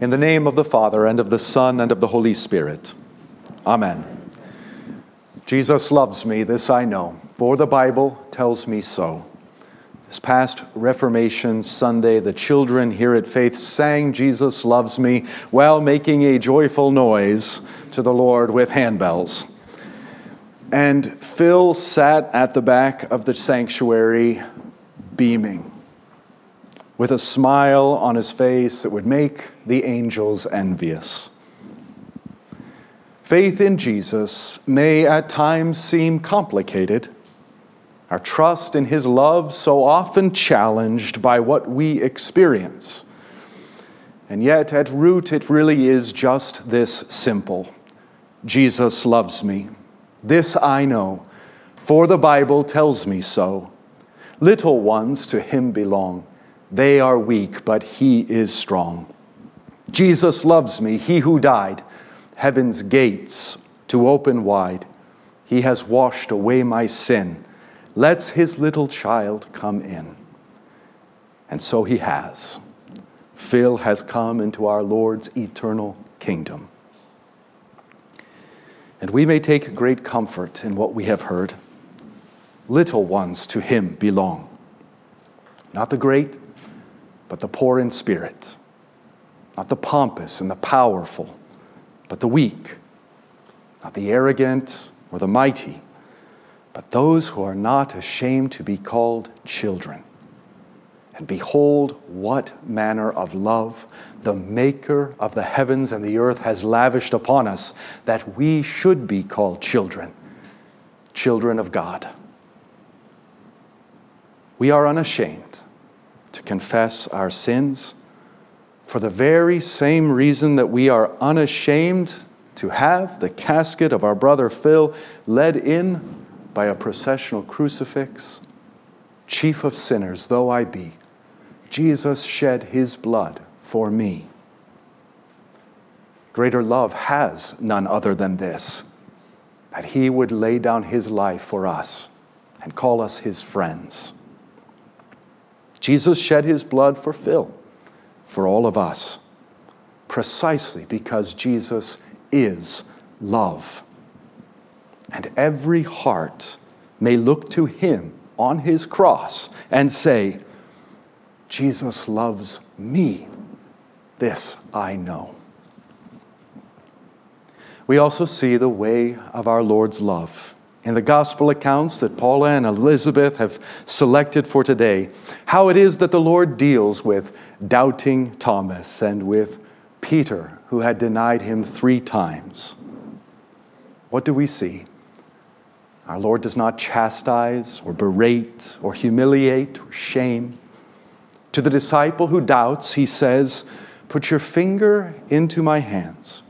In the name of the Father, and of the Son, and of the Holy Spirit. Amen. Jesus loves me, this I know, for the Bible tells me so. This past Reformation Sunday, the children here at Faith sang Jesus Loves Me while making a joyful noise to the Lord with handbells. And Phil sat at the back of the sanctuary beaming with a smile on his face that would make the angels envious. Faith in Jesus may at times seem complicated our trust in His love so often challenged by what we experience. And yet, at root, it really is just this simple Jesus loves me. This I know, for the Bible tells me so. Little ones to Him belong. They are weak, but He is strong. Jesus loves me, He who died, heaven's gates to open wide. He has washed away my sin lets his little child come in. And so he has. Phil has come into our Lord's eternal kingdom. And we may take great comfort in what we have heard. Little ones to him belong. Not the great, but the poor in spirit. Not the pompous and the powerful, but the weak. Not the arrogant or the mighty but those who are not ashamed to be called children. And behold, what manner of love the Maker of the heavens and the earth has lavished upon us, that we should be called children, children of God. We are unashamed to confess our sins for the very same reason that we are unashamed to have the casket of our brother Phil led in by a processional crucifix, chief of sinners though I be, Jesus shed his blood for me. Greater love has none other than this that he would lay down his life for us and call us his friends. Jesus shed his blood for Phil, for all of us, precisely because Jesus is love and every heart may look to him on his cross and say, Jesus loves me. This I know. We also see the way of our Lord's love. In the gospel accounts that Paula and Elizabeth have selected for today, how it is that the Lord deals with doubting Thomas and with Peter, who had denied him three times. What do we see? Our Lord does not chastise or berate or humiliate or shame. To the disciple who doubts, he says, Put your finger into my hands,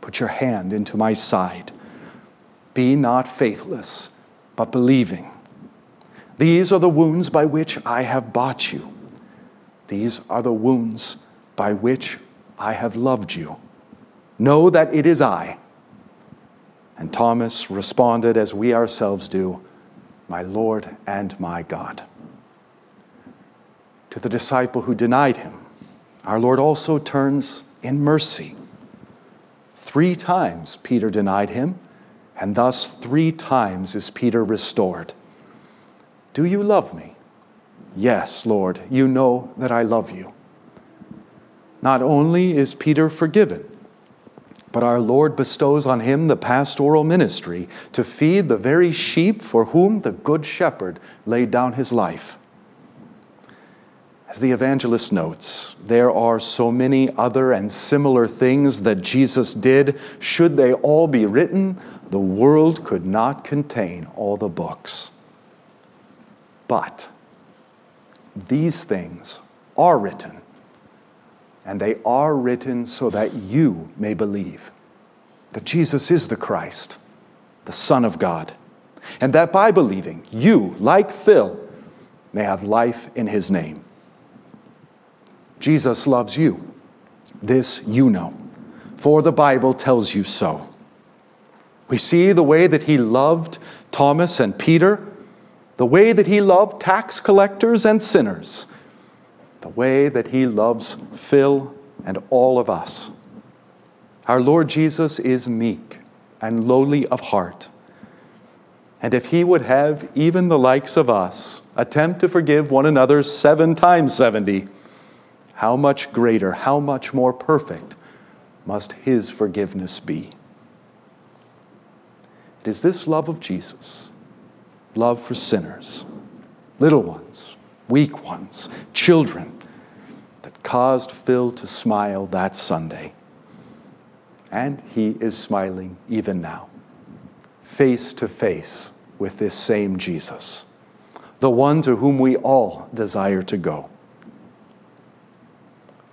put your hand into my side. Be not faithless, but believing. These are the wounds by which I have bought you. These are the wounds by which I have loved you. Know that it is I and Thomas responded, as we ourselves do, My Lord and my God. To the disciple who denied him, our Lord also turns in mercy. Three times Peter denied him, and thus three times is Peter restored. Do you love me? Yes, Lord, you know that I love you. Not only is Peter forgiven, but our Lord bestows on him the pastoral ministry to feed the very sheep for whom the Good Shepherd laid down his life. As the evangelist notes, there are so many other and similar things that Jesus did. Should they all be written, the world could not contain all the books. But these things are written and they are written so that you may believe that Jesus is the Christ, the Son of God, and that by believing, you, like Phil, may have life in his name. Jesus loves you. This you know, for the Bible tells you so. We see the way that he loved Thomas and Peter, the way that he loved tax collectors and sinners the way that he loves Phil and all of us. Our Lord Jesus is meek and lowly of heart. And if he would have even the likes of us attempt to forgive one another seven times 70, how much greater, how much more perfect must his forgiveness be? It is this love of Jesus, love for sinners, little ones, weak ones, children, that caused Phil to smile that Sunday. And he is smiling even now, face to face with this same Jesus, the one to whom we all desire to go.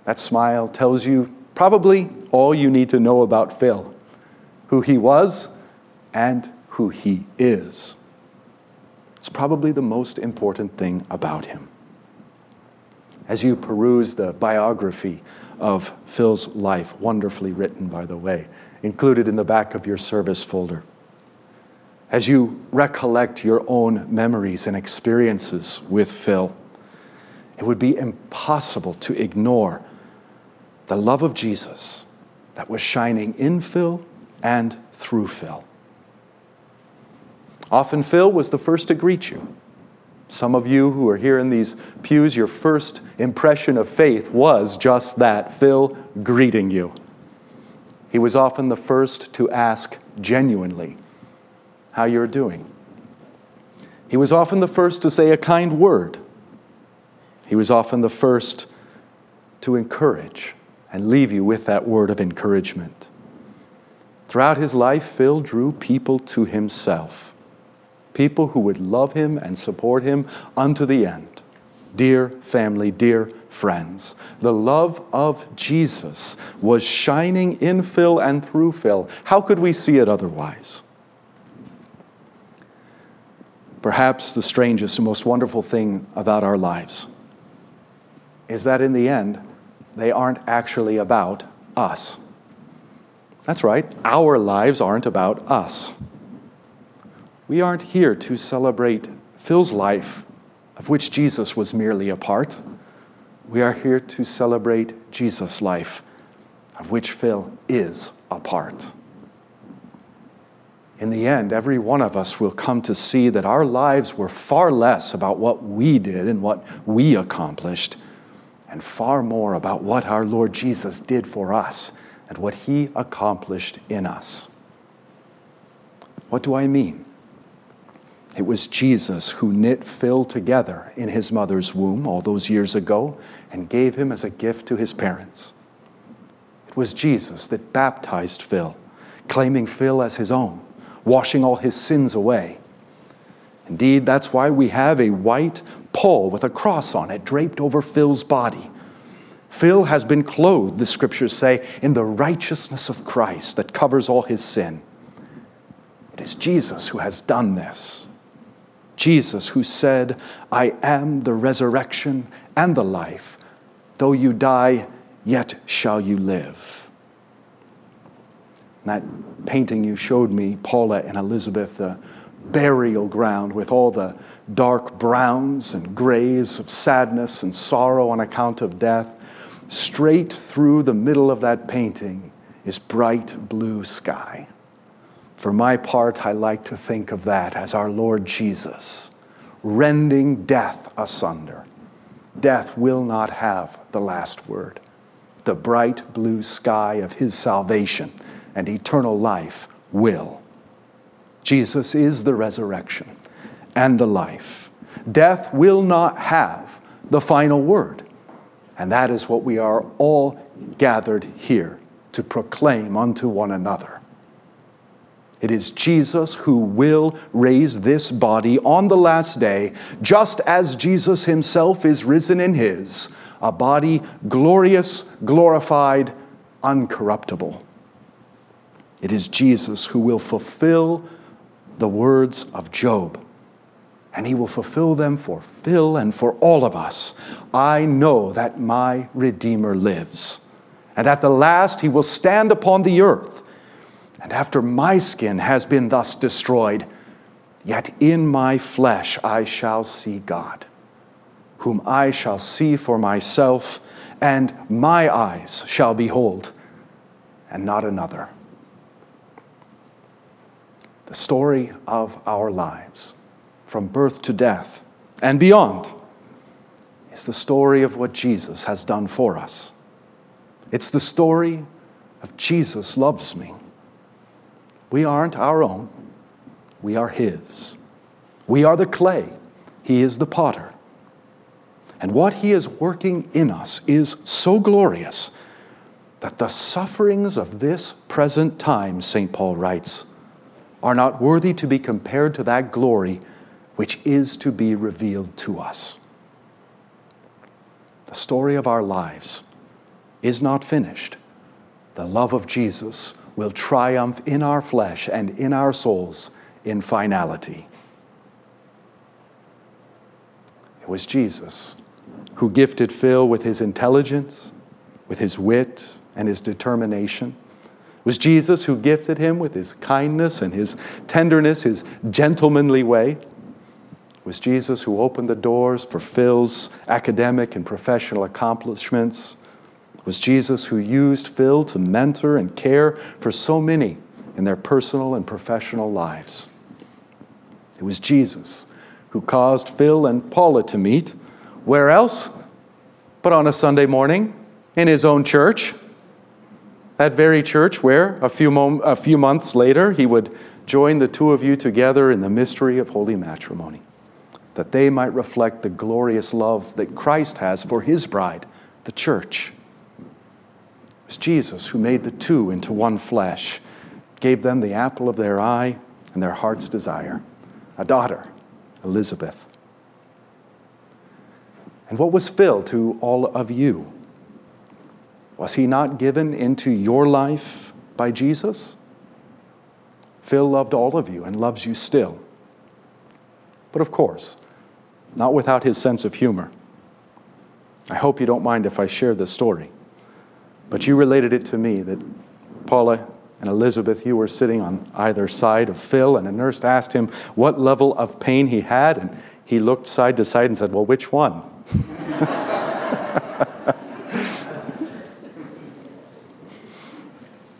That smile tells you probably all you need to know about Phil, who he was and who he is. It's probably the most important thing about him. As you peruse the biography of Phil's life, wonderfully written, by the way, included in the back of your service folder, as you recollect your own memories and experiences with Phil, it would be impossible to ignore the love of Jesus that was shining in Phil and through Phil. Often, Phil was the first to greet you. Some of you who are here in these pews, your first impression of faith was just that Phil greeting you. He was often the first to ask genuinely how you're doing. He was often the first to say a kind word. He was often the first to encourage and leave you with that word of encouragement. Throughout his life, Phil drew people to himself, people who would love him and support him unto the end. Dear family, dear friends, the love of Jesus was shining in Phil and through Phil. How could we see it otherwise? Perhaps the strangest and most wonderful thing about our lives is that in the end, they aren't actually about us. That's right, our lives aren't about us. We aren't here to celebrate Phil's life, of which Jesus was merely a part. We are here to celebrate Jesus' life, of which Phil is a part. In the end, every one of us will come to see that our lives were far less about what we did and what we accomplished and far more about what our Lord Jesus did for us and what he accomplished in us. What do I mean? It was Jesus who knit Phil together in his mother's womb all those years ago and gave him as a gift to his parents. It was Jesus that baptized Phil, claiming Phil as his own, washing all his sins away. Indeed, that's why we have a white pall with a cross on it draped over Phil's body. Phil has been clothed, the scriptures say, in the righteousness of Christ that covers all his sin. It is Jesus who has done this. Jesus who said, I am the resurrection and the life. Though you die, yet shall you live. that painting you showed me, Paula and Elizabeth, the burial ground with all the dark browns and grays of sadness and sorrow on account of death, straight through the middle of that painting is bright blue sky. For my part, I like to think of that as our Lord Jesus rending death asunder. Death will not have the last word. The bright blue sky of his salvation and eternal life will. Jesus is the resurrection and the life. Death will not have the final word. And that is what we are all gathered here to proclaim unto one another. It is Jesus who will raise this body on the last day, just as Jesus himself is risen in his, a body glorious, glorified, uncorruptible. It is Jesus who will fulfill the words of Job. And he will fulfill them for Phil and for all of us. I know that my Redeemer lives. And at the last he will stand upon the earth. And after my skin has been thus destroyed, yet in my flesh I shall see God, whom I shall see for myself, and my eyes shall behold, and not another. The story of our lives, from birth to death and beyond, is the story of what Jesus has done for us. It's the story of Jesus loves me. We aren't our own, we are His. We are the clay, He is the potter. And what He is working in us is so glorious that the sufferings of this present time, St. Paul writes, are not worthy to be compared to that glory which is to be revealed to us. The story of our lives is not finished. The love of Jesus will triumph in our flesh and in our souls in finality. It was Jesus who gifted Phil with his intelligence, with his wit, and his determination. It was Jesus who gifted him with his kindness and his tenderness, his gentlemanly way. It was Jesus who opened the doors for Phil's academic and professional accomplishments. Was Jesus who used Phil to mentor and care for so many in their personal and professional lives. It was Jesus who caused Phil and Paula to meet where else but on a Sunday morning in his own church? That very church where a few, mom- a few months later he would join the two of you together in the mystery of holy matrimony, that they might reflect the glorious love that Christ has for his bride, the church. It was Jesus who made the two into one flesh, gave them the apple of their eye and their heart's desire, a daughter, Elizabeth. And what was Phil to all of you? Was he not given into your life by Jesus? Phil loved all of you and loves you still. But of course, not without his sense of humor. I hope you don't mind if I share this story. But you related it to me that Paula and Elizabeth, you were sitting on either side of Phil, and a nurse asked him what level of pain he had, and he looked side to side and said, Well, which one?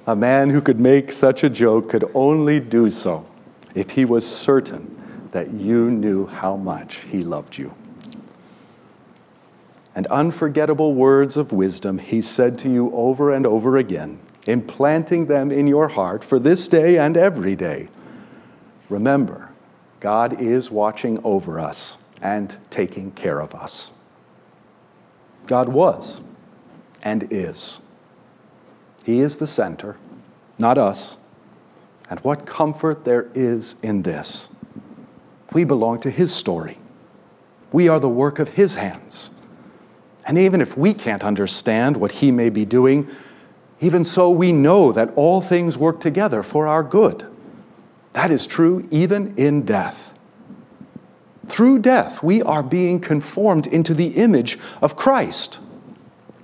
a man who could make such a joke could only do so if he was certain that you knew how much he loved you. And unforgettable words of wisdom he said to you over and over again, implanting them in your heart for this day and every day. Remember, God is watching over us and taking care of us. God was and is. He is the center, not us. And what comfort there is in this. We belong to His story. We are the work of His hands. And even if we can't understand what He may be doing, even so we know that all things work together for our good. That is true even in death. Through death, we are being conformed into the image of Christ.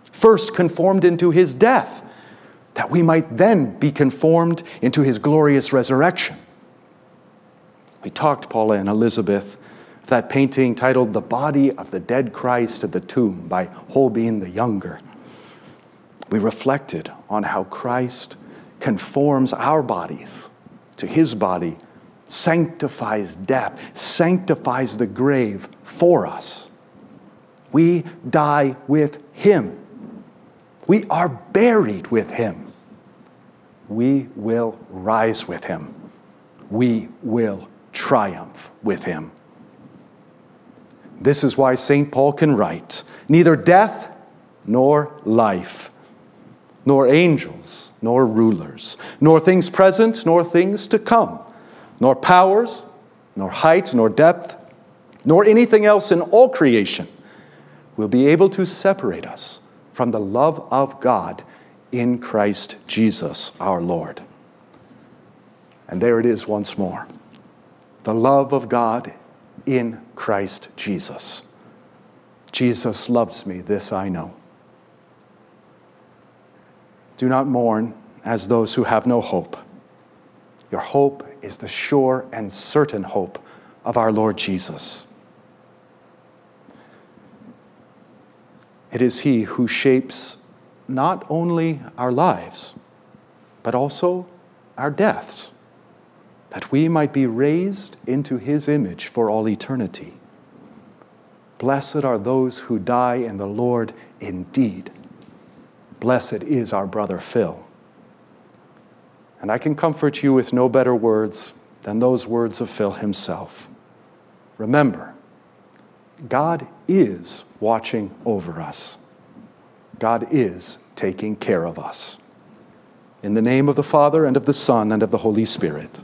First, conformed into his death, that we might then be conformed into his glorious resurrection. We talked, Paula and Elizabeth, that painting titled The Body of the Dead Christ at the Tomb by Holbein the Younger. We reflected on how Christ conforms our bodies to his body sanctifies death, sanctifies the grave for us. We die with Him. We are buried with Him. We will rise with Him. We will triumph with Him. This is why St. Paul can write neither death nor life, nor angels nor rulers, nor things present nor things to come nor powers, nor height, nor depth, nor anything else in all creation will be able to separate us from the love of God in Christ Jesus our Lord. And there it is once more the love of God in Christ Jesus. Jesus loves me, this I know. Do not mourn as those who have no hope. Your hope is the sure and certain hope of our Lord Jesus. It is He who shapes not only our lives, but also our deaths, that we might be raised into His image for all eternity. Blessed are those who die in the Lord indeed. Blessed is our brother Phil. And I can comfort you with no better words than those words of Phil himself. Remember, God is watching over us. God is taking care of us. In the name of the Father, and of the Son, and of the Holy Spirit.